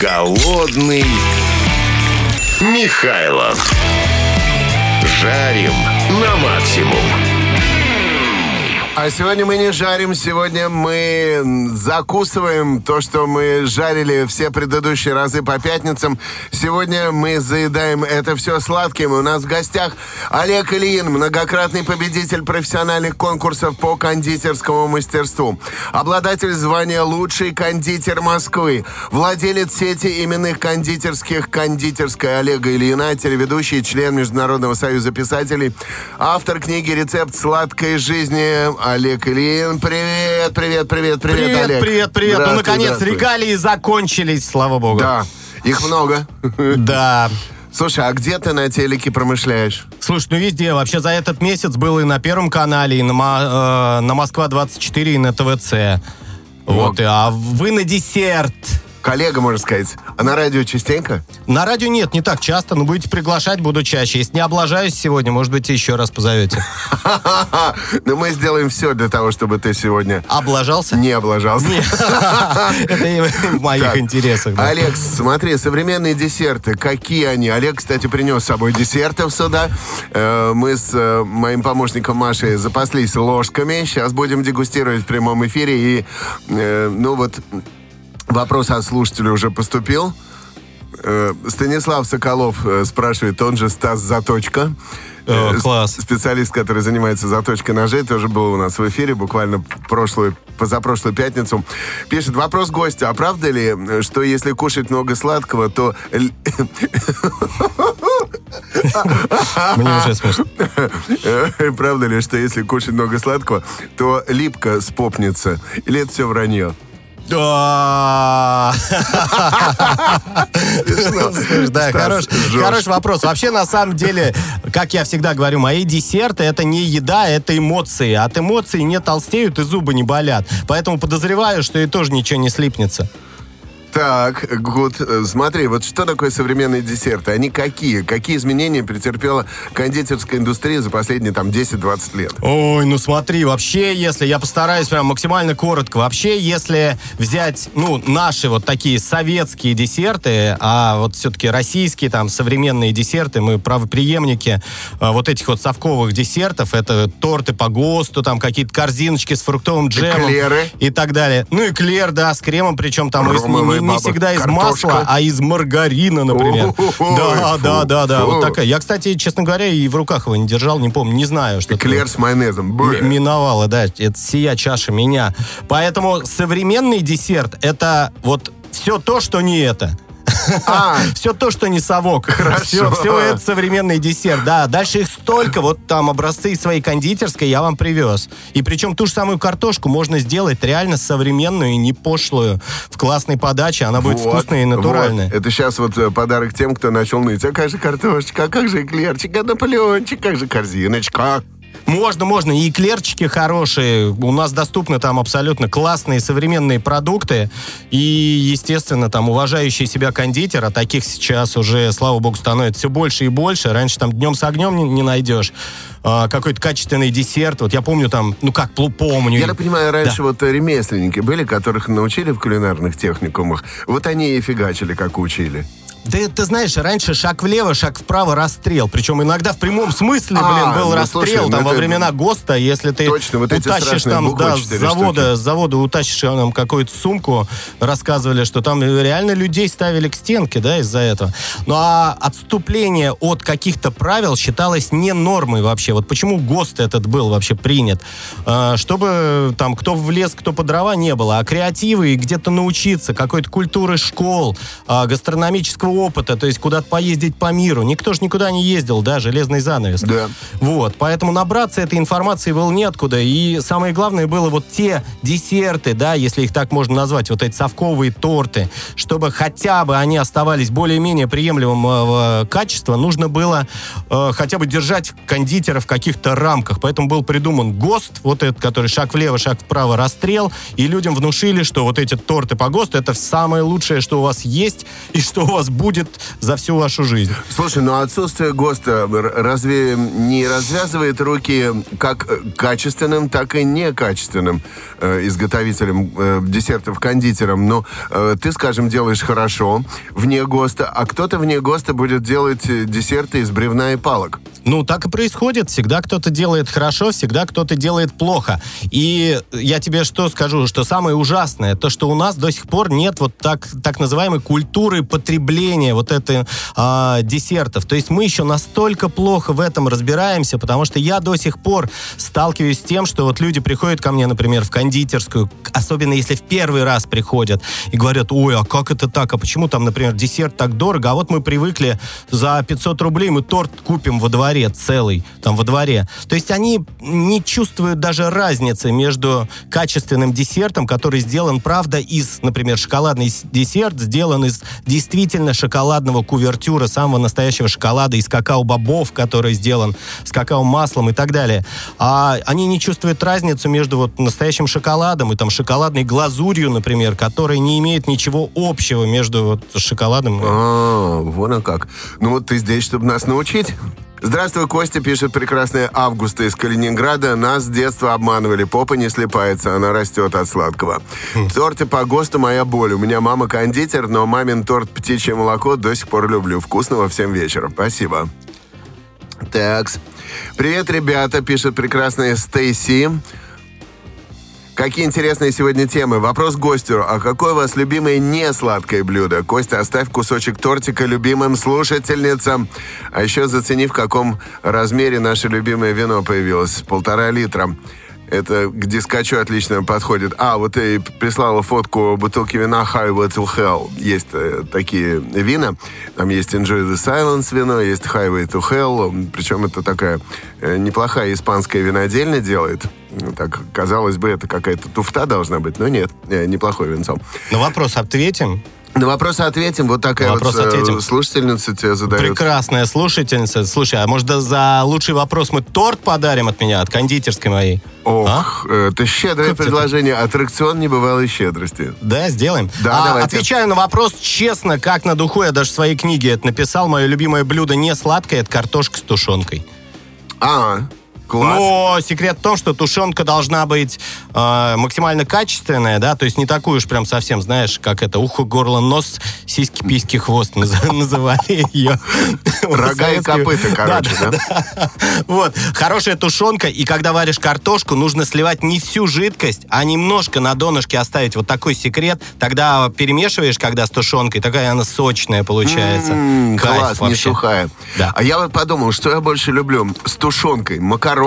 Голодный Михайлов. Жарим на максимум. А сегодня мы не жарим, сегодня мы закусываем то, что мы жарили все предыдущие разы по пятницам. Сегодня мы заедаем это все сладким. У нас в гостях Олег Ильин, многократный победитель профессиональных конкурсов по кондитерскому мастерству, обладатель звания «Лучший кондитер Москвы», владелец сети именных кондитерских «Кондитерская» Олега Ильина, телеведущий, член Международного союза писателей, автор книги «Рецепт сладкой жизни» Олег Ильин. Привет, привет, привет, привет, Привет, Олег. привет, привет. Ну, Здравствуй, наконец, регалии закончились, слава богу. Да, их много. Да. Слушай, а где ты на телеке промышляешь? Слушай, ну везде. Вообще за этот месяц был и на Первом канале, и на, э, на Москва-24, и на ТВЦ. Вот, и, а вы на десерт. Коллега, можно сказать. А на радио частенько? На радио нет, не так часто, но будете приглашать, буду чаще. Если не облажаюсь сегодня, может быть, еще раз позовете. Но мы сделаем все для того, чтобы ты сегодня Облажался? не облажался. Это в моих интересах. Олег, смотри, современные десерты, какие они? Олег, кстати, принес с собой десертов сюда. Э, Мы с э, моим помощником Машей запаслись ложками. Сейчас будем дегустировать в прямом эфире. И, э, ну вот, вопрос от слушателя уже поступил. Э, Станислав Соколов э, спрашивает, он же Стас Заточка. О, Э, класс. Специалист, который занимается заточкой ножей, тоже был у нас в эфире буквально прошлую, позапрошлую пятницу. Пишет, вопрос гостя, а правда ли, что если кушать много сладкого, то... Мне уже смешно. Правда ли, что если кушать много сладкого, то липко спопнется? Или это все вранье? Да. Хороший вопрос. Вообще, на самом деле, как я всегда говорю, мои десерты это не еда, это эмоции. От эмоций не толстеют и зубы не болят. Поэтому подозреваю, что и тоже ничего не слипнется. Так, Гуд, э, смотри, вот что такое современные десерты? Они какие? Какие изменения претерпела кондитерская индустрия за последние там 10-20 лет? Ой, ну смотри, вообще, если я постараюсь прям максимально коротко, вообще, если взять, ну, наши вот такие советские десерты, а вот все-таки российские там современные десерты, мы правоприемники а, вот этих вот совковых десертов, это торты по ГОСТу, там какие-то корзиночки с фруктовым джемом. Эклеры. И так далее. Ну, эклер, да, с кремом, причем там из- не, Ромовая не баба, всегда из картошка. масла, а из маргарина, например. Ой, Да, фу, да, да, да, фу. вот такая. Я, кстати, честно говоря, и в руках его не держал, не помню, не знаю, что Эклер с майонезом. М- Миновала, да, это сия чаша меня. Поэтому современный десерт это вот все то, что не это. А. Все то, что не совок. Все, все это современный десерт. Да, дальше их столько. Вот там образцы из своей кондитерской я вам привез. И причем ту же самую картошку можно сделать реально современную и не пошлую. В классной подаче она будет Вот, вкусная и натуральная. вот. Это сейчас вот э, подарок тем, кто начал ныть. А как же картошечка, а как же эклерчик, а наполеончик, как же корзиночка? Можно, можно. И эклерчики хорошие. У нас доступны там абсолютно классные современные продукты. И, естественно, там уважающий себя кондитер, а таких сейчас уже, слава богу, становится все больше и больше. Раньше там днем с огнем не, не найдешь. А, какой-то качественный десерт. Вот я помню там, ну как, помню. Я так понимаю, раньше вот э, ремесленники были, которых научили в кулинарных техникумах. Вот они и фигачили, как учили. Да ты знаешь, раньше шаг влево, шаг вправо, расстрел. Причем иногда в прямом смысле, А, блин, был ну, расстрел слушай, ну там во это- времена ГОСТа, если ты Точно, вот утащишь там, да, с завода, с завода утащишь нам какую-то сумку, рассказывали, что там реально людей ставили к стенке, да, из-за этого. Ну а отступление от каких-то правил считалось не нормой вообще. Вот почему ГОСТ этот был вообще принят? А, Чтобы там кто в лес, кто по дрова не было, а креативы и где-то научиться, какой-то культуры школ, а, гастрономического опыта, то есть куда-то поездить по миру. Никто же никуда не ездил, да, железный занавес. Да. Вот, поэтому набраться этой информации было неоткуда. И самое главное было вот те десерты, да, если их так можно назвать, вот эти совковые торты, чтобы хотя бы они оставались более-менее приемлемого э, качества, нужно было э, хотя бы держать кондитера в каких-то рамках. Поэтому был придуман ГОСТ, вот этот, который шаг влево, шаг вправо, расстрел, и людям внушили, что вот эти торты по ГОСТу это самое лучшее, что у вас есть, и что у вас будет за всю вашу жизнь. Слушай, ну отсутствие ГОСТа разве не развязывает руки как качественным, так и некачественным э, изготовителям э, десертов, кондитерам? Ну, э, ты, скажем, делаешь хорошо вне ГОСТа, а кто-то вне ГОСТа будет делать э, десерты из бревна и палок. Ну, так и происходит. Всегда кто-то делает хорошо, всегда кто-то делает плохо. И я тебе что скажу, что самое ужасное, то, что у нас до сих пор нет вот так, так называемой культуры потребления вот этой а, десертов. То есть мы еще настолько плохо в этом разбираемся, потому что я до сих пор сталкиваюсь с тем, что вот люди приходят ко мне, например, в кондитерскую, особенно если в первый раз приходят, и говорят, ой, а как это так, а почему там, например, десерт так дорого, а вот мы привыкли за 500 рублей мы торт купим во дворе целый, там во дворе. То есть они не чувствуют даже разницы между качественным десертом, который сделан, правда, из, например, шоколадный десерт сделан из действительно шоколадного кувертюра, самого настоящего шоколада, из какао-бобов, который сделан с какао-маслом и так далее. А они не чувствуют разницу между вот настоящим шоколадом и там шоколадной глазурью, например, которая не имеет ничего общего между вот шоколадом. А, вон как. Ну вот ты здесь, чтобы нас научить. Здравствуй, Костя, пишет прекрасная Августа из Калининграда. Нас с детства обманывали. Попа не слепается, она растет от сладкого. Торты по ГОСТу моя боль. У меня мама кондитер, но мамин торт птичье молоко до сих пор люблю. Вкусного всем вечера. Спасибо. Такс. Привет, ребята, пишет прекрасная Стейси. Какие интересные сегодня темы. Вопрос гостю. А какое у вас любимое не сладкое блюдо? Костя, оставь кусочек тортика любимым слушательницам. А еще зацени, в каком размере наше любимое вино появилось. Полтора литра. Это к дискачу отлично подходит. А, вот ты прислала фотку бутылки вина Highway to Hell. Есть э, такие вина. Там есть Enjoy the Silence вино, есть Highway to Hell. Причем это такая э, неплохая испанская винодельня делает. Ну, Так, казалось бы, это какая-то туфта должна быть, но нет, э, неплохое винцо. На вопрос ответим. На вопросы ответим. Вот такая На вот э, ответим. слушательница тебе задает. Прекрасная слушательница. Слушай, а может да за лучший вопрос мы торт подарим от меня, от кондитерской моей? Ох, э, это щедрое Как это? предложение. Аттракцион небывалой щедрости. Да, сделаем. Да, А, давайте. Отвечаю на вопрос честно, как на духу. Я даже в своей книге это написал. Мое любимое блюдо не сладкое, это картошка с тушенкой. А, класс. Но секрет в том, что тушенка должна быть э, максимально качественная, да, то есть не такую уж прям совсем, знаешь, как это, ухо, горло, нос, сиськи, письки, хвост наз- называли ее. Рога и копыта, короче, да? Вот, хорошая тушенка, и когда варишь картошку, нужно сливать не всю жидкость, а немножко на донышке оставить. Вот такой секрет. Тогда перемешиваешь, когда с тушенкой, такая она сочная получается. М, Кайф Класс, не сухая. Да. А я вот подумал, что я больше люблю с тушенкой. Макароны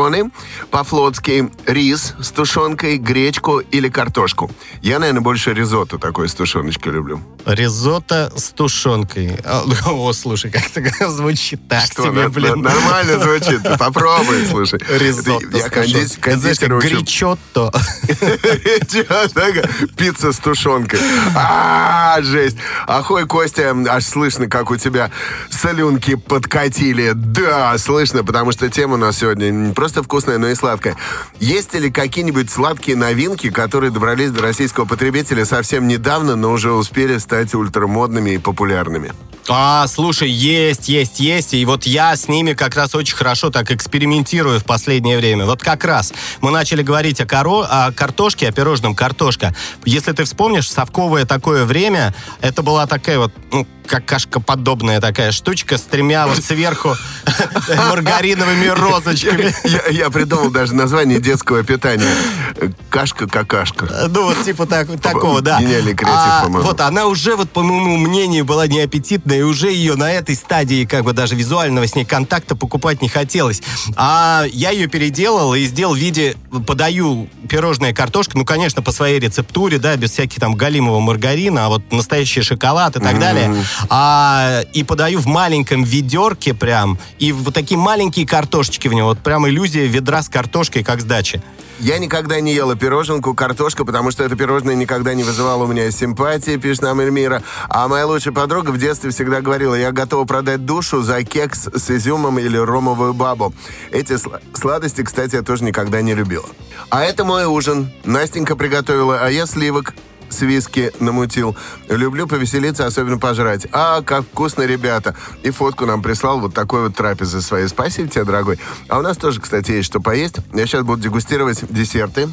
по-флотски, рис с тушенкой, гречку или картошку. Я, наверное, больше ризотто такой с тушеночкой люблю. Ризотто с тушенкой. А, О, слушай, как это звучит так Что, себе, на- блин. на- нормально звучит. Попробуй, слушай. Ризотто Это Я кондис- кондитера учу. гречотто. Пицца с тушенкой. А, жесть. Ахой, Костя, аж слышно, как у тебя солюнки подкатили. Да, слышно, потому что тема у нас сегодня не просто вкусная, но и сладкая. Есть ли какие-нибудь сладкие новинки, которые добрались до российского потребителя совсем недавно, но уже успели стать ультрамодными и популярными? А, слушай, есть, есть, есть. И вот я с ними как раз очень хорошо так экспериментирую в последнее время. Вот как раз мы начали говорить о, коро... о картошке, о пирожном картошка. Если ты вспомнишь, в совковое такое время это была такая вот, ну, какашкоподобная такая штучка с тремя вот сверху маргариновыми розочками. Я, я придумал даже название детского питания. Кашка-какашка. Ну, вот типа так- такого, да. Гениальный креатив, А, по-моему. Вот она уже, вот, по моему мнению, была неаппетитная, и уже ее на этой стадии, как бы даже визуального с ней контакта покупать не хотелось. А я ее переделал и сделал в виде, подаю пирожное картошка, ну, конечно, по своей рецептуре, да, без всяких там галимого маргарина, а вот настоящий шоколад и так далее. А, и подаю в маленьком ведерке прям, и вот такие маленькие картошечки в него, вот прям иллюзия ведра с картошкой, как сдачи. Я никогда не ела пироженку, картошка, потому что это пирожное никогда не вызывало у меня симпатии, пишет нам Эльмира. А моя лучшая подруга в детстве всегда говорила, я готова продать душу за кекс с изюмом или ромовую бабу. Эти сла- сладости, кстати, я тоже никогда не любила. А это мой ужин. Настенька приготовила, а я сливок с виски намутил. Люблю повеселиться, особенно пожрать. А, как вкусно, ребята. И фотку нам прислал вот такой вот трапезы своей. Спасибо тебе, дорогой. А у нас тоже, кстати, есть что поесть. Я сейчас буду дегустировать десерты.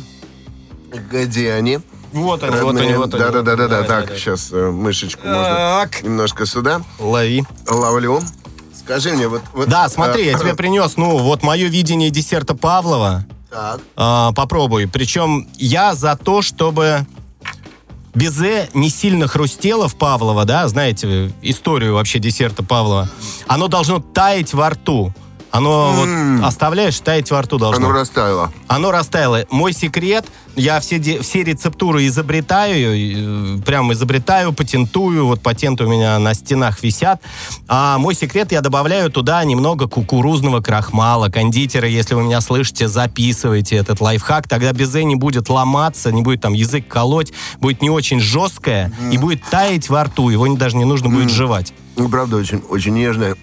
Где они? Вот они, вот они, вот они. Да-да-да-да. Давай, Так, давай, сейчас э, мышечку можно немножко сюда. Лови. Ловлю. Скажи мне, вот... вот Да, смотри, э, я тебе принес, ну, вот мое видение десерта Павлова. Так. А, попробуй. Причем я за то, чтобы безе не сильно хрустело в Павлова, да, знаете историю вообще десерта Павлова. Оно должно таять во рту. Оно вот оставляешь, таять во рту должно. Оно растаяло. Оно растаяло. Мой секрет, я все, де- все рецептуры изобретаю, э, прям изобретаю, патентую, вот патенты у меня на стенах висят. А мой секрет, я добавляю туда немного кукурузного крахмала. Кондитеры, если вы меня слышите, записывайте этот лайфхак, тогда безе не будет ломаться, не будет там язык колоть, будет не очень жесткое и будет таять во рту, его не- даже не нужно будет жевать. Ну, правда, очень, очень нежное.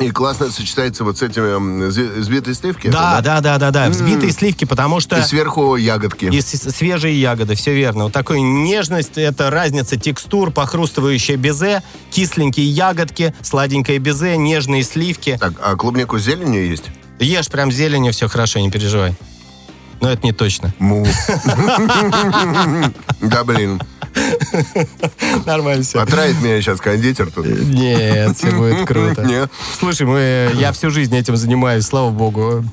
И классно сочетается вот с этими взбитой сливки. Да, это, да, да, да, да, взбитые сливки, потому что... И сверху ягодки. И свежие ягоды, все верно. Вот такой нежность, это разница текстур, похрустывающее безе, кисленькие ягодки, сладенькое безе, нежные сливки. Так, а клубнику с зеленью есть? Ешь прям зеленью, все хорошо, не переживай. Но это не точно. Му. Да, блин. Нормально все. Отравит меня сейчас кондитер тут. Нет, все будет круто. Нет. Слушай, мы, я всю жизнь этим занимаюсь, слава богу.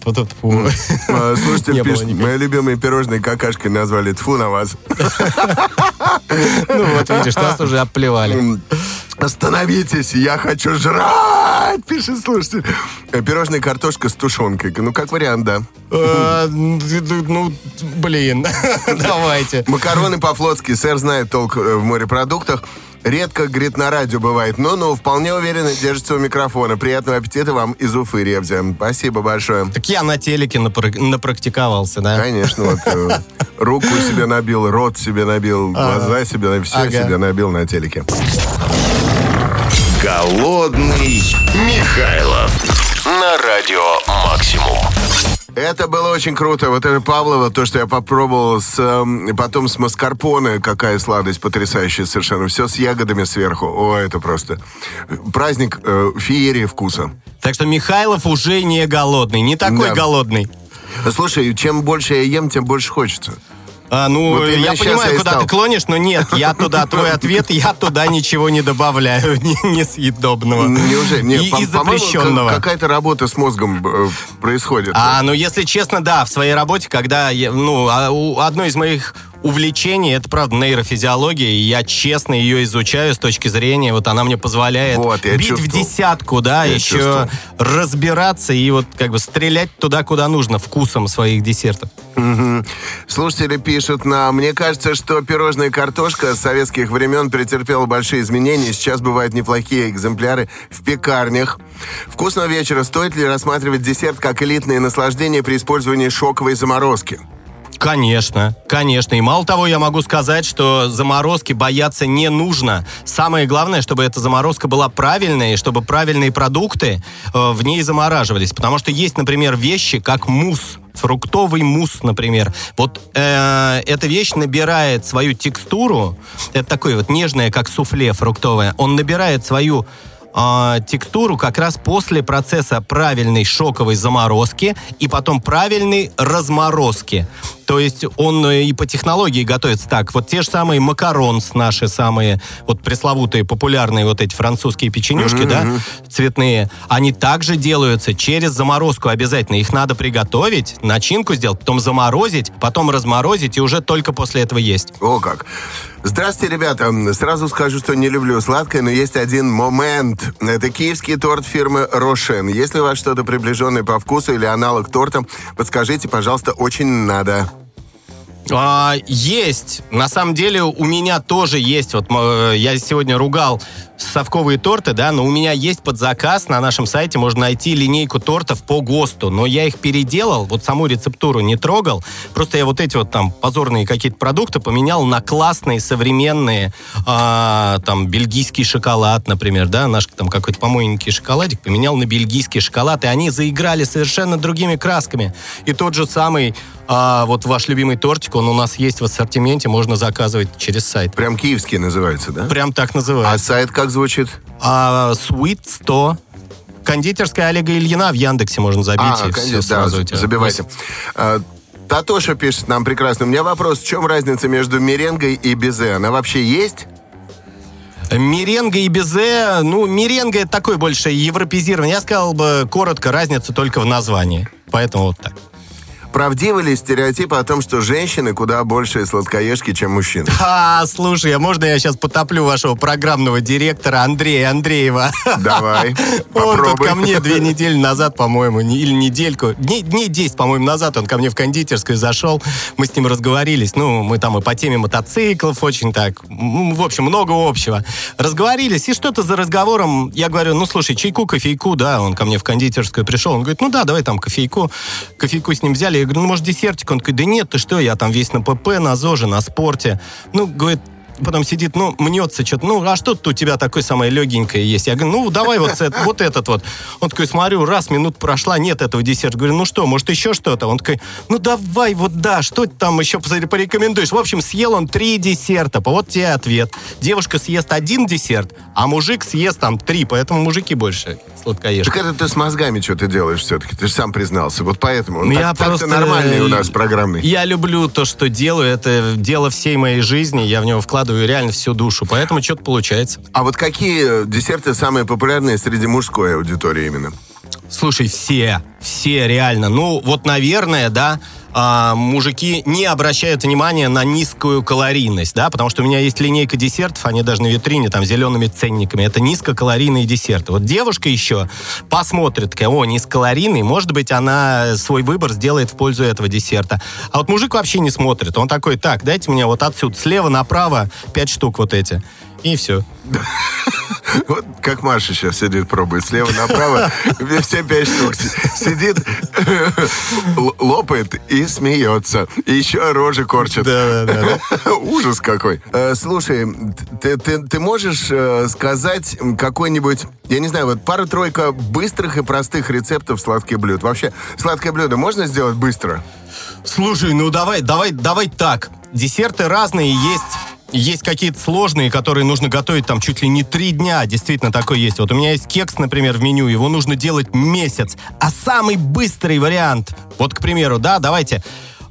А, Слушайте, пишет, мои любимые пирожные какашкой назвали тфу на вас. Ну вот видишь, нас уже обплевали. Остановитесь, я хочу жрать, пишет слушатель. Э, Пирожная картошка с тушенкой. Ну, как вариант, да. Э, Ну, блин, давайте. Макароны по-флотски. Сэр знает толк э, в морепродуктах. Редко, говорит, на радио бывает. Но, ну, вполне уверенно держится у микрофона. Приятного аппетита вам из Уфы, Ребзя. Спасибо большое. Так я на телеке напра- напрактиковался, да? Конечно, вот руку себе набил, рот себе набил, глаза себе все себе набил на телеке. Голодный Михайлов на радио Максимум. Это было очень круто. Вот это Павлова, то, что я попробовал с, эм, потом с маскарпоне, какая сладость потрясающая совершенно. Все с ягодами сверху. О, это просто праздник э, феерии вкуса. Так что Михайлов уже не голодный, не такой Да. голодный. Слушай, чем больше я ем, тем больше хочется. А, ну, Вот я понимаю, куда ты клонишь, но нет, я туда, твой ответ, я туда ничего не добавляю, не- несъедобного. Неужели? Нет, и, по- и запрещенного. ка- какая-то работа с мозгом э, происходит. А, ну, если честно, да, в своей работе, когда, я, ну, а одно из моих увлечений, это, правда, нейрофизиология, и я честно ее изучаю с точки зрения, вот она мне позволяет Вот, бить в чувствовал. десятку, да, Я еще чувствовал. разбираться и вот как бы стрелять туда, куда нужно, вкусом своих десертов. Слушатели пишут нам, мне кажется, что пирожная картошка с советских времен претерпела большие изменения. Сейчас бывают неплохие экземпляры в пекарнях. Вкусного вечера. Стоит ли рассматривать десерт как элитное наслаждение при использовании шоковой заморозки? Конечно, конечно. И мало того, я могу сказать, что заморозки бояться не нужно. Самое главное, чтобы эта заморозка была правильная, и чтобы правильные продукты э, в ней замораживались. Потому что есть, например, вещи, как мусс. Фруктовый мусс, например. Вот э, эта вещь набирает свою текстуру. Это такое вот нежное, как суфле фруктовое. Он набирает свою а, текстуру как раз после процесса правильной шоковой заморозки и потом правильной разморозки. То есть он э, и по технологии готовится так. Вот те же самые макаронс наши самые, вот пресловутые популярные вот эти французские печенюшки, да, цветные, они также делаются через заморозку обязательно. Их надо приготовить, начинку сделать, потом заморозить, потом разморозить и уже только после этого есть. О, как. Здравствуйте, ребята. Сразу скажу, что не люблю сладкое, но есть один момент. Это киевский торт фирмы Рошен. Если у вас что-то приближенное по вкусу или аналог торта, подскажите, пожалуйста, очень надо. А, есть. На самом деле у меня тоже есть. Вот э, я сегодня ругал совковые торты, да, но у меня есть под заказ на нашем сайте можно найти линейку тортов по ГОСТу, но я их переделал, вот саму рецептуру не трогал, просто я вот эти вот там позорные какие-то продукты поменял на классные современные, а, там бельгийский шоколад, например, да, наш там какой-то помойненький шоколадик поменял на бельгийский шоколад, и они заиграли совершенно другими красками. И тот же самый А вот ваш любимый тортик, он у нас есть в ассортименте, можно заказывать через сайт. Прям киевский называется, да? Прям так А называется. сайт как звучит? А, Sweet 100. Кондитерская Олега Ильина в Яндексе можно забить. А, и конечно, всё да, сразу забивайте. А, Татоша пишет нам прекрасно. У меня вопрос, в чем разница между меренгой и безе? Она вообще есть? Меренга и безе, ну, меренга это такой больше европезирование. Я сказал бы коротко, разница только в названии. Поэтому вот так. Правдивы ли стереотипы о том, что женщины куда больше сладкоежки, чем мужчины? А, слушай, а можно я сейчас потоплю вашего программного директора Андрея Андреева? Давай, Он тут попробуй. ко мне две недели назад, по-моему, или недельку, дней, дней 10, по-моему, назад он ко мне в кондитерскую зашел, мы с ним разговорились, ну, мы там и по теме мотоциклов очень так, в общем, много общего. Разговорились, и что-то за разговором, я говорю, ну, слушай, чайку, кофейку, да, он ко мне в кондитерскую пришел, он говорит, ну да, давай там кофейку, кофейку с ним взяли, говорю, ну, может, десертик? Он говорит, да нет, ты что, я там весь на ПП, на ЗОЖе, на спорте. Ну, говорит, потом сидит, ну, мнется что-то, ну, а что тут у тебя такое самое легенькое есть? Я говорю, ну, давай вот, это- вот этот вот. Он такой, смотрю, раз, минут прошла, нет этого десерта. Говорю, ну что, может, еще что-то? Он такой, ну, давай, вот да, что ты там еще порекомендуешь? В общем, съел он три десерта. Вот тебе ответ. Девушка съест один десерт, а мужик съест там три, поэтому мужики больше сладкоежки. Так это ты с мозгами что ты делаешь все-таки, ты же сам признался. Вот поэтому. Ну, так, я так-то просто, нормальный у нас э, программный. Я люблю то, что делаю. Это дело всей моей жизни. Я в него вкладываю реально всю душу. Поэтому что-то получается. А вот какие десерты самые популярные среди мужской аудитории именно? Слушай, все, все реально. Ну, вот, наверное, да, а, мужики не обращают внимания на низкую калорийность, да, потому что у меня есть линейка десертов, они даже на витрине там зелеными ценниками. Это низкокалорийные десерты. Вот девушка еще посмотрит, такая, о, низкокалорийный, может быть, она свой выбор сделает в пользу этого десерта. А вот мужик вообще не смотрит. Он такой, так, дайте мне вот отсюда, слева направо, пять штук вот эти. И все. Вот как Маша сейчас сидит, пробует слева направо, все пять штук си- сидит, лопает и смеется. И еще рожи корчит. Ужас какой. Э, Слушай, ты, ты, ты можешь э, сказать какой-нибудь, я не знаю, вот пара-тройка быстрых и простых рецептов сладких блюд? Вообще, сладкое блюдо можно сделать быстро? Слушай, ну давай, давай, давай так. Десерты разные есть. Есть какие-то сложные, которые нужно готовить там чуть ли не три дня. Действительно, такой есть. Вот у меня есть кекс, например, в меню. Его нужно делать месяц. А самый быстрый вариант, вот, к примеру, да, давайте.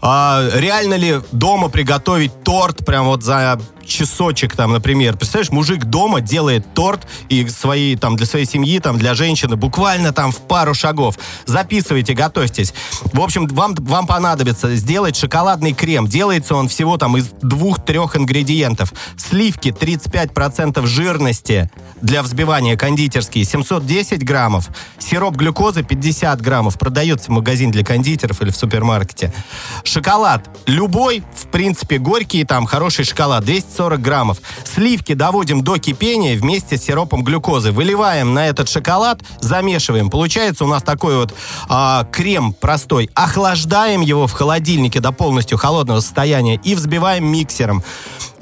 а, реально ли дома приготовить торт прям вот за часочек там, например. Представляешь, мужик дома делает торт и свои, там, для своей семьи, там, для женщины, буквально там в пару шагов. Записывайте, готовьтесь. В общем, вам, вам понадобится сделать шоколадный крем. Делается он всего там из двух-трех ингредиентов. Сливки 35% жирности для взбивания кондитерские 710 граммов. Сироп глюкозы 50 граммов. Продается в магазине для кондитеров или в супермаркете. Шоколад любой, в принципе, горький, там, хороший шоколад, 240 граммов. Сливки доводим до кипения вместе с сиропом глюкозы. Выливаем на этот шоколад, замешиваем. Получается у нас такой вот а, крем простой. Охлаждаем его в холодильнике до полностью холодного состояния и взбиваем миксером.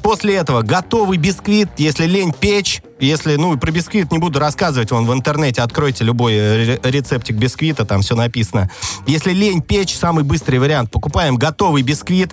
После этого готовый бисквит, если лень печь, если, ну, про бисквит не буду рассказывать, вон в интернете откройте любой э, ре- рецептик бисквита, там все написано. Если лень печь, самый быстрый вариант, покупаем готовый бисквит,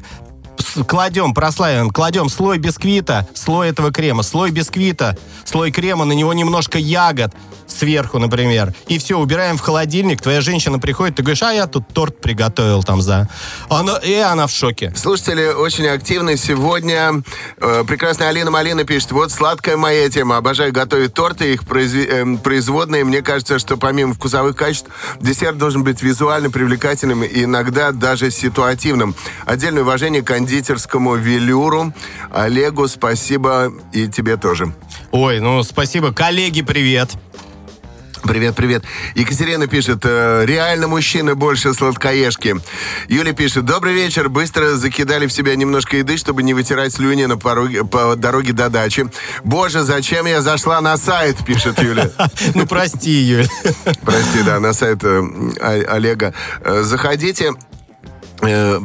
кладем, прослаиваем, кладем слой бисквита, слой этого крема, слой бисквита, слой крема, на него немножко ягод сверху, например. И все, убираем в холодильник, твоя женщина приходит, ты говоришь, а я тут торт приготовил там за... Она, и она в шоке. Слушатели очень активны сегодня. Э, прекрасная Алина Малина пишет, вот сладкая моя тема. Обожаю готовить торты, их произве- эм, производные. Мне кажется, что помимо вкусовых качеств, десерт должен быть визуально привлекательным иногда даже ситуативным. Отдельное уважение к кондитерскому велюру. Олегу спасибо и тебе тоже. Ой, ну спасибо. Коллеги, привет. Привет, привет. Екатерина пишет, э, реально мужчины больше сладкоежки. Юля пишет, добрый вечер. Быстро закидали в себя немножко еды, чтобы не вытирать слюни на пороге, по дороге до дачи. Боже, зачем я зашла на сайт, пишет Юля. Ну прости, Юль. Прости, да, на сайт э, Олега. Э, Заходите,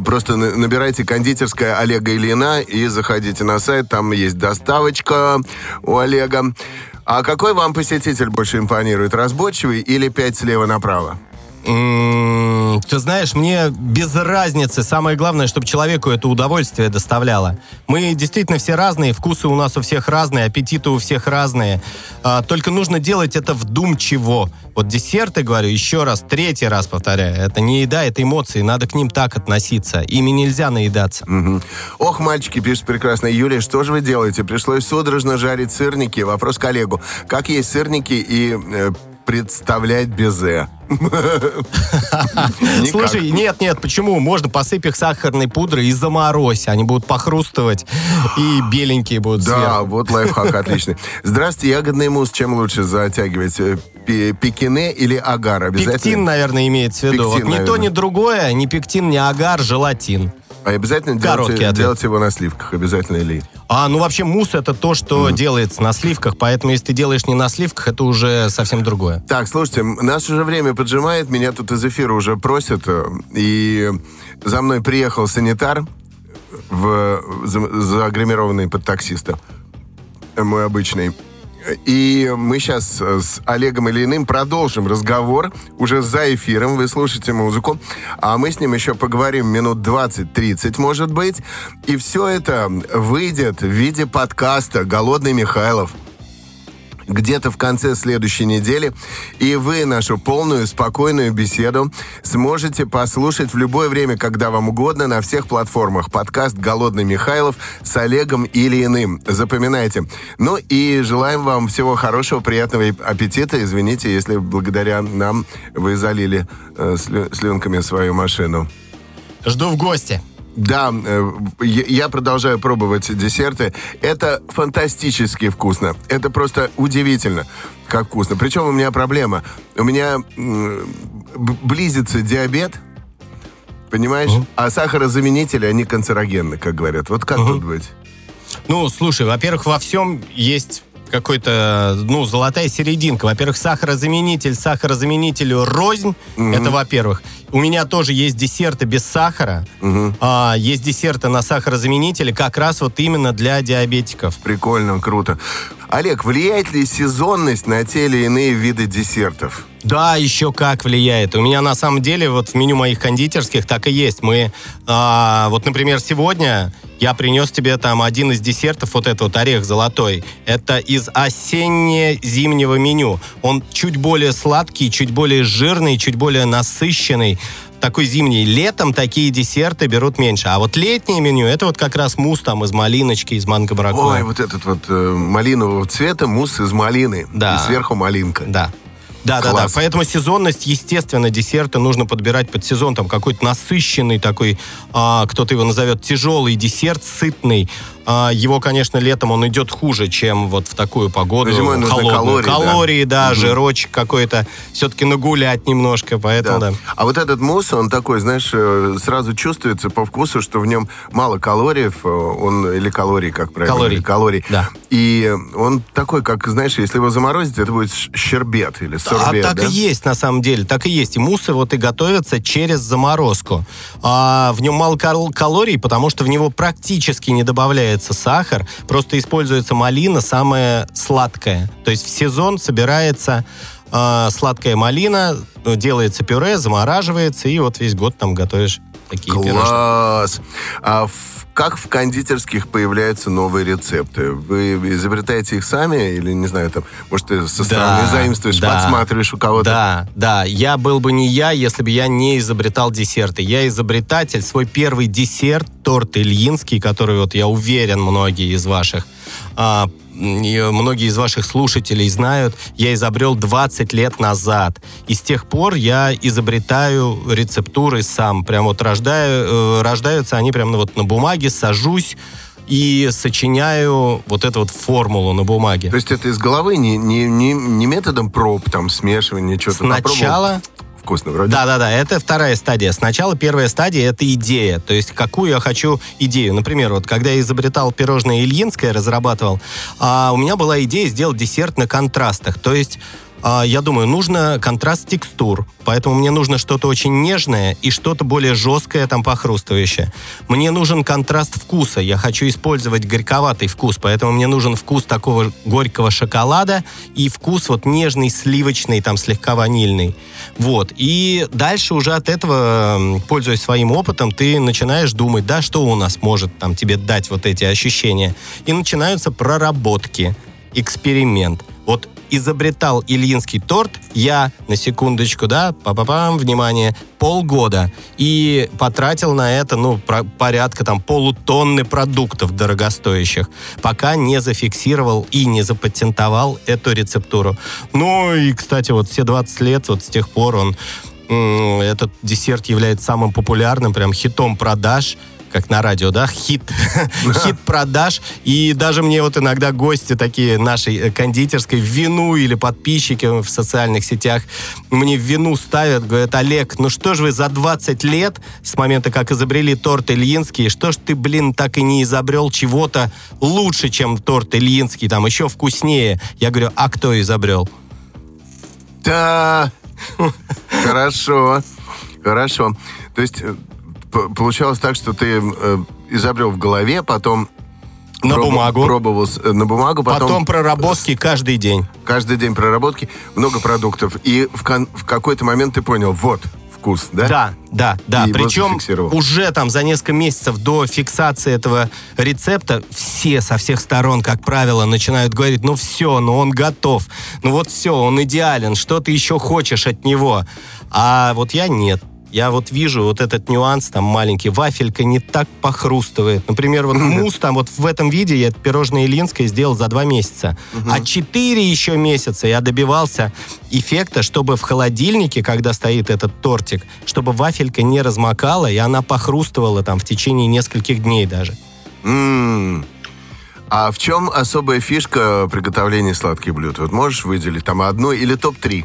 просто на- набирайте кондитерская Олега Ильина и заходите на сайт, там есть доставочка у Олега. А какой вам посетитель больше импонирует, разборчивый или пять слева направо? Ты знаешь, мне без разницы. Самое главное, чтобы человеку это удовольствие доставляло. Мы действительно все разные, вкусы у нас у всех разные, аппетиты у всех разные. А, Только нужно делать это вдумчиво. Вот десерты, говорю, еще раз, третий раз повторяю, это не еда, это эмоции, надо к ним так относиться. Ими нельзя наедаться. Мгм. Ох, мальчики, пишет прекрасно. Юлия, что же вы делаете? Пришлось судорожно жарить сырники. Вопрос коллегу. Как есть сырники и э, представлять безе? Слушай, нет, нет, почему? Можно посыпь их сахарной пудрой и заморозь. Они будут похрустывать и беленькие будут Да, сверху. вот лайфхак отличный. Здравствуйте, ягодный мусс чем лучше затягивать? Э, Пекине или агар? Пектин, наверное, имеется в виду. Пектин, Вот ни то, ни другое, ни пектин, ни агар, желатин. А обязательно делать, делать его на сливках? Обязательно ли? А, ну вообще мусс это то, что делается на сливках, поэтому если ты делаешь не на сливках, это уже совсем другое. Так, слушайте, нас уже время поджимает, меня тут из эфира уже просят, э, и за мной приехал санитар, в, за- загримированный под таксиста, э, мой обычный. И мы сейчас с Олегом Ильиным продолжим разговор уже за эфиром. Вы слушаете музыку, а мы с ним еще поговорим минут 20-30, может быть. И все это выйдет в виде подкаста «Голодный Михайлов» где-то в конце следующей недели. И вы нашу полную, спокойную беседу сможете послушать в любое время, когда вам угодно, на всех платформах. Подкаст «Голодный Михайлов» с Олегом или иным. Запоминайте. Ну и желаем вам всего хорошего, приятного аппетита. Извините, если благодаря нам вы залили э, слю- слюнками свою машину. Жду в гости. Да, э, я продолжаю пробовать десерты. Это фантастически вкусно. Это просто удивительно, как вкусно. Причем у меня проблема. У меня близится диабет, понимаешь? А сахарозаменители, они канцерогенны, как говорят. Вот как тут быть? Ну, слушай, во-первых, во всем есть какой-то, ну, золотая серединка. Во-первых, сахарозаменитель, сахарозаменителю рознь. Это во-первых. У меня тоже есть десерты без сахара. А, есть десерты на сахарозаменителе как раз вот именно для диабетиков. Прикольно, круто. Олег, влияет ли сезонность на те или иные виды десертов? Да, еще как влияет. У меня на самом деле вот в меню моих кондитерских так и есть. Мы, а, вот, например, сегодня я принес тебе там один из десертов, вот этот вот орех золотой. Это из осенне-зимнего меню. Он чуть более сладкий, чуть более жирный, чуть более насыщенный. Такой зимний. Летом такие десерты берут меньше. А вот летнее меню, это вот как раз мусс там из малиночки, из манго маракуйя. Ой, вот этот вот э, малинового цвета мусс из малины. Да. И сверху малинка. Да. Да, да, да. Класс. Поэтому сезонность, естественно, десерты нужно подбирать под сезон. Там какой-то насыщенный такой, а, кто-то его назовет тяжелый десерт, сытный. А, его, конечно, летом он идет хуже, чем вот в такую погоду зимой нужны холодную. калории, да. Калории, да, Мгм. жирочек какой-то. Все-таки нагулять немножко, поэтому да. А вот этот мусс, он такой, знаешь, э, сразу чувствуется по вкусу, что в нем мало калориев, э, он или калорий, как правильно? Калорий. Калорий. Да. И он такой, как, знаешь, если его заморозить, это будет щербет или сорбет, а так да? и есть, на самом деле, так и есть. И муссы вот и готовятся через заморозку. А, в нем мало кал- калорий, потому что в него практически не добавляется сахар, просто используется малина, самая сладкая. То есть в сезон собирается а, сладкая малина, ну, делается пюре, замораживается, и вот весь год там готовишь такие. Класс! А в- как в кондитерских появляются новые рецепты? Вы изобретаете их сами или, не знаю, там, может, ты со стороны Да, заимствуешь, да. подсматриваешь у кого-то? Да, да. Я был бы не я, если бы я не изобретал десерты. Я изобретатель. Свой первый десерт, торт Ильинский, который, вот я уверен, многие из ваших а, многие из ваших слушателей знают, я изобрел 20 лет назад. И с тех пор я изобретаю рецептуры сам. Прям вот рождаю, э, рождаются они прям вот на бумаге, сажусь и сочиняю вот эту вот формулу на бумаге. То есть это из головы, не, не, не, не методом проб, там, смешивания, что-то Сначала Вкусно вроде. Да-да-да, это вторая стадия. Сначала первая стадия — это идея. То есть какую я хочу идею. Например, вот когда я изобретал пирожное Ильинское, разрабатывал, а, у меня была идея сделать десерт на контрастах. То есть я думаю, нужно контраст текстур, поэтому мне нужно что-то очень нежное и что-то более жесткое, там, похрустывающее. Мне нужен контраст вкуса, я хочу использовать горьковатый вкус, поэтому мне нужен вкус такого горького шоколада и вкус вот нежный, сливочный, там, слегка ванильный. Вот. И дальше уже от этого, пользуясь своим опытом, ты начинаешь думать, да, что у нас может там тебе дать вот эти ощущения. И начинаются проработки, эксперимент. Изобретал Ильинский торт я, на секундочку, да, па-па-пам, внимание, полгода. И потратил на это, ну, про- порядка там полутонны продуктов дорогостоящих, пока не зафиксировал и не запатентовал эту рецептуру. Ну, и, кстати, вот все 20 лет, вот с тех пор он этот десерт является самым популярным, прям хитом продаж как на радио, да, хит, хит продаж. И даже мне вот иногда гости такие нашей э, кондитерской в вину или подписчики в социальных сетях мне в вину ставят, говорят, Олег, ну что ж вы за 20 лет с момента, как изобрели торт Ильинский, что ж ты, блин, так и не изобрел чего-то лучше, чем торт Ильинский, там еще вкуснее. Я говорю, а кто изобрел? Да. Хорошо. Хорошо. То есть э, получалось так, что ты э, изобрел в голове, потом На пробовал- бумагу. Пробовал э, на бумагу, потом, Потом проработки каждый день. каждый день проработки, много продуктов. И в, кон- в какой-то момент ты понял, вот вкус, да? Да, да, да. И Причем уже там за несколько месяцев до фиксации этого рецепта все со всех сторон, как правило, начинают говорить, ну все, ну он готов, ну вот все, он идеален, что ты еще хочешь от него? А вот я нет. Я вот вижу вот этот нюанс там маленький. Вафелька не так похрустывает. Например, вот мусс там вот в этом виде я пирожное Ильинское сделал за два месяца. А четыре еще месяца я добивался эффекта, чтобы в холодильнике, когда стоит этот тортик, чтобы вафелька не размокала, и она похрустывала там в течение нескольких дней даже. А в чем особая фишка приготовления сладких блюд? Вот можешь выделить там одну или топ-3?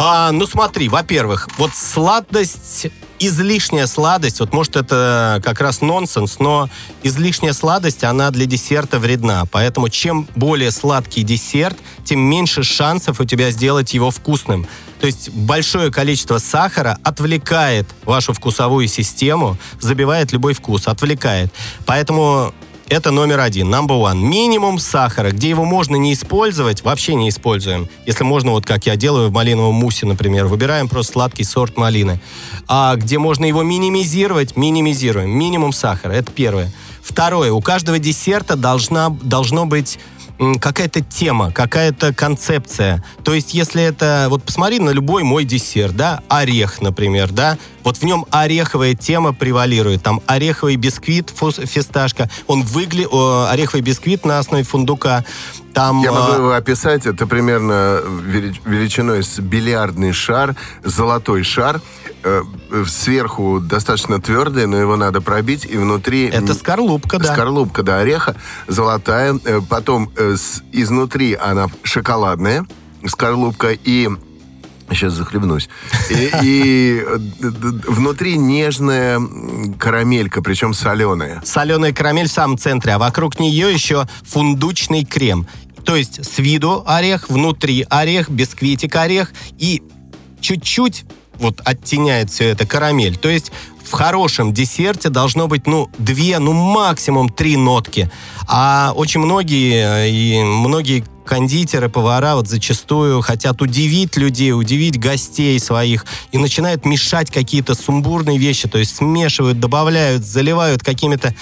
А, ну смотри, во-первых, вот сладость, излишняя сладость, вот может это как раз нонсенс, но излишняя сладость, она для десерта вредна. Поэтому чем более сладкий десерт, тем меньше шансов у тебя сделать его вкусным. То есть большое количество сахара отвлекает вашу вкусовую систему, забивает любой вкус, отвлекает. Поэтому это номер один, number one. Минимум сахара, где его можно не использовать, вообще не используем. Если можно, вот как я делаю в малиновом муссе, например, выбираем просто сладкий сорт малины. А где можно его минимизировать, минимизируем. Минимум сахара, это первое. Второе, у каждого десерта должна, должно быть какая-то тема, какая-то концепция. То есть, если это... Вот посмотри на любой мой десерт, да, орех, например, да, вот в нем ореховая тема превалирует. Там ореховый бисквит, фисташка, он выглядит... Ореховый бисквит на основе фундука. Там... Я могу а, его описать. Это примерно вели- величиной с бильярдный шар, золотой шар. Э, э, Сверху достаточно твердый, но его надо пробить. И внутри... Это скорлупка, да. Скорлупка, да, ореха, золотая. Э, Потом э, с- изнутри она шоколадная скорлупка и... Сейчас захлебнусь. И, и, э, внутри нежная карамелька, причем соленая. соленая карамель в самом центре, а вокруг нее еще фундучный крем. То есть с виду орех, внутри орех, бисквитик орех и чуть-чуть вот оттеняет все это карамель. То есть в хорошем десерте должно быть, ну, две, ну, максимум три нотки. А очень многие э, и многие кондитеры, повара вот зачастую хотят удивить людей, удивить гостей своих и начинают мешать какие-то сумбурные вещи, то есть смешивают, добавляют, заливают какими-то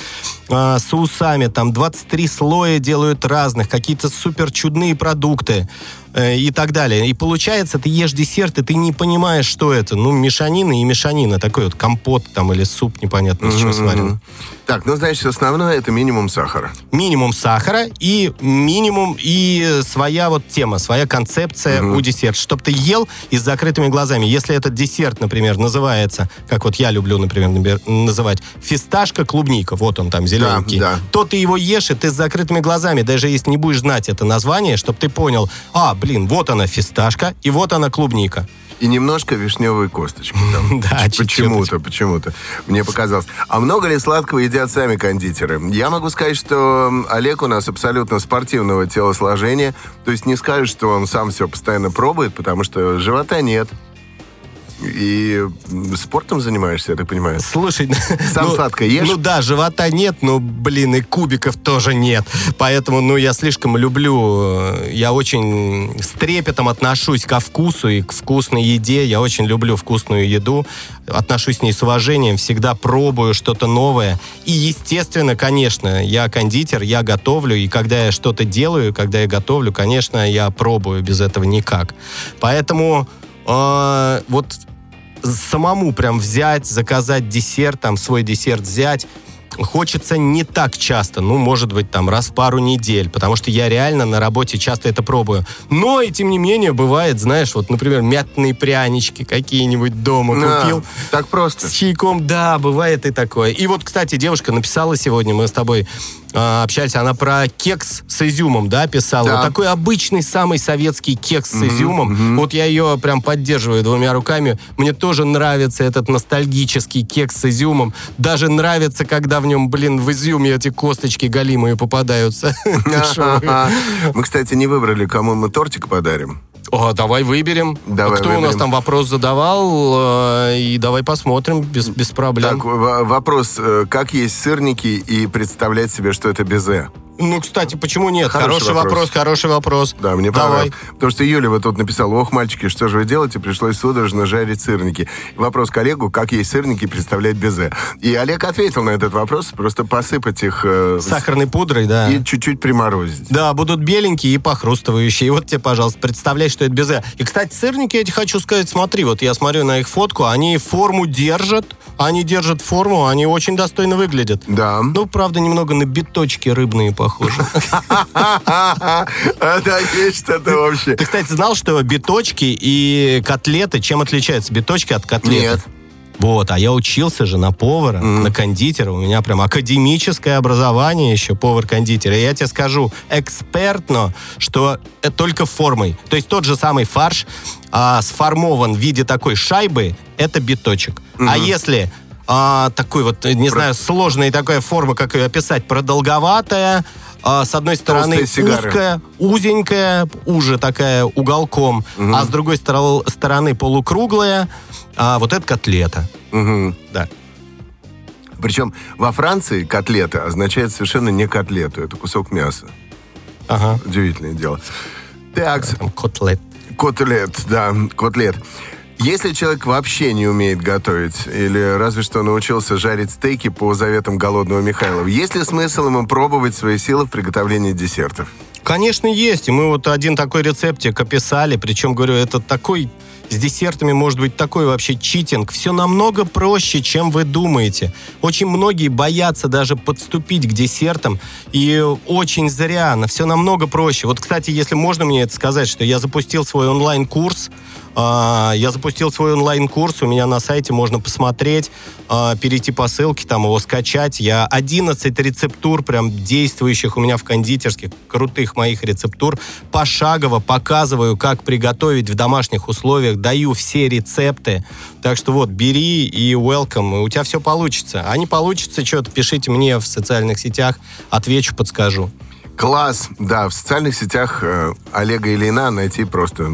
э, соусами, там 23 слоя делают разных, какие-то супер чудные продукты э, и так далее. И получается, ты ешь десерт, и ты не понимаешь, что это. Ну, мешанина и мешанина. Такой вот компот там или суп непонятно из чего сварен. Так, ну, значит, основное это минимум сахара. Минимум сахара и минимум и своя вот тема, своя концепция у десерта. Чтобы ты ел и с закрытыми глазами. Если этот десерт, например, называется, как вот я люблю, например, называть, фисташка клубника, вот он там зелененький, да. то ты его ешь, и ты с закрытыми глазами, даже если не будешь знать это название, чтобы ты понял, а, блин, вот она фисташка, и вот она клубника. И немножко вишневой косточки там. Да. Почему-то, почему-то. Мне показалось. А много ли сладкого едят сами кондитеры? Я могу сказать, что Олег у нас абсолютно спортивного телосложения. То есть не скажешь, что он сам все постоянно пробует, потому что живота нет. И спортом занимаешься, я так понимаю. Слушай, Сам ну, сладкое ешь? Ну да, живота нет, но, блин, и кубиков тоже нет. Поэтому, ну, я слишком люблю, э, я очень с трепетом отношусь ко вкусу и к вкусной еде. Я очень люблю вкусную еду, отношусь с ней с уважением, всегда пробую что-то новое. И, естественно, конечно, я кондитер, я готовлю, и когда я что-то делаю, когда я готовлю, конечно, я пробую, без этого никак. Поэтому э, вот самому прям взять, заказать десерт, там свой десерт взять, хочется не так часто, ну, может быть, там, раз в пару недель, потому что я реально на работе часто это пробую. Но, и тем не менее, бывает, знаешь, вот, например, мятные прянички какие-нибудь дома Да, купил. так просто. С чайком, да, бывает и такое. И вот, кстати, девушка написала сегодня, мы с тобой а, общались, она про кекс с изюмом, да, писала. Да. Вот такой обычный самый советский кекс с изюмом. Вот я ее прям поддерживаю двумя руками. Мне тоже нравится этот ностальгический кекс с изюмом. Даже нравится, когда в нем, блин, в изюме эти косточки галимые попадаются. Мы, кстати, не выбрали, кому мы тортик подарим. О, давай выберем. Давай Кто у нас выберем. там вопрос задавал? э, И давай посмотрим без, без проблем. Так, вопрос. э, Как есть сырники и представлять себе, что это безе? Ну, кстати, почему нет? Хороший Хороший, вопрос. вопрос. хороший вопрос. Да, мне Давай. понравилось. Потому что Юля вот тут написала, ох, мальчики, что же вы делаете? Пришлось судорожно жарить сырники. Вопрос коллегу, как есть сырники представлять безе? И Олег ответил на этот вопрос, просто посыпать их э, Сахарной пудрой, да. и чуть-чуть приморозить. Да, будут беленькие и похрустывающие. И вот тебе, пожалуйста, представляй, что это безе. И, кстати, сырники, я тебе хочу сказать, смотри, вот я смотрю на их фотку, они форму держат, они держат форму, они очень достойно выглядят. Да. Ну, правда, немного на биточки рыбные похожи. А, Да, есть что-то вообще. Ты, кстати, знал, что биточки и котлеты, чем отличаются биточки от котлет? Нет. Вот, а я учился же на повара, на кондитера. У меня прям академическое образование еще, повар-кондитер. И я тебе скажу экспертно, что это только формой. То есть тот же самый фарш а, сформован в виде такой шайбы, это биточек. А если а, такой вот, не знаю, сложная такая форма, как ее описать, продолговатая, а, с одной стороны узкая, узенькая, уже такая уголком, а с другой стор- стороны полукруглая, а вот это котлета. Мгм. Да. Причем во Франции котлета означает совершенно не котлету, это кусок мяса. Ага. Удивительное дело. Так, Там котлет. котлет, да, котлет. Если человек вообще не умеет готовить, или разве что научился жарить стейки по заветам голодного Михайлова, есть ли смысл ему пробовать свои силы в приготовлении десертов? Конечно, есть. И мы вот один такой рецептик описали. Причем, говорю, это такой... С десертами может быть такой вообще читинг. Все намного проще, чем вы думаете. Очень многие боятся даже подступить к десертам. И очень зря. Все намного проще. Вот, кстати, если можно мне это сказать, что я запустил свой онлайн-курс. А, Я запустил свой онлайн-курс, у меня на сайте можно посмотреть, а, перейти по ссылке, там его скачать. Я 11 рецептур прям действующих у меня в кондитерских, крутых моих рецептур, пошагово показываю, как приготовить в домашних условиях, даю все рецепты. Так что вот, бери и welcome, и у тебя все получится. А не получится, что-то пишите мне в социальных сетях, отвечу, подскажу. Класс! Да, в социальных сетях э, Олега Ильина найти просто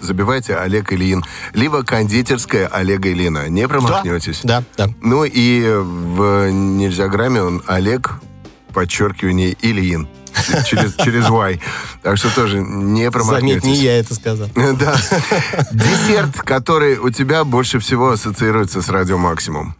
забивайте Олег Ильин. Либо кондитерская Олега Ильина. Не промахнетесь. Да, да. Ну и в нельзяграмме он Олег, подчеркивание, Ильин. Через, через Y. Так что тоже не Заметь, промахнетесь. не я это сказал. Да. Десерт, который у тебя больше всего ассоциируется с радио Максимум.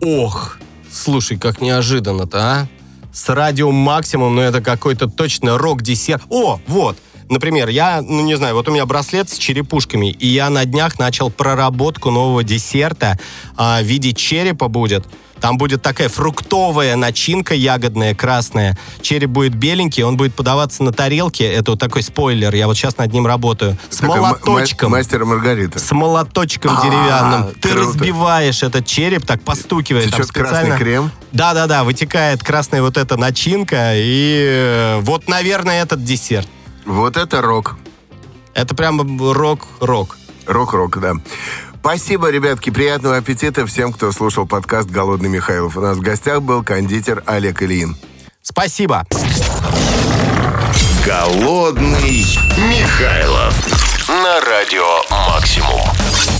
Ох, слушай, как неожиданно-то, а? С радио максимум, ну это какой-то точно рок-десерт. О, вот, например, я, ну не знаю, вот у меня браслет с черепушками, и я на днях начал проработку нового десерта а, в виде черепа будет. Там будет такая фруктовая начинка ягодная, красная. Череп будет беленький, он будет подаваться на тарелке. Это вот такой спойлер, я вот сейчас над ним работаю. С Такой молоточком. ма- Мастер Маргарита. С молоточком А, деревянным. Ты круто. разбиваешь этот череп, так постукивая. там Течет красный специально. крем? Да-да-да, вытекает красная вот эта начинка. И э, вот, наверное, этот десерт. Вот это рок. Это прям рок-рок. Рок-рок, да. Спасибо, ребятки. Приятного аппетита всем, кто слушал подкаст «Голодный Михайлов». У нас в гостях был кондитер Олег Ильин. Спасибо. Голодный Михайлов на радио «Максимум».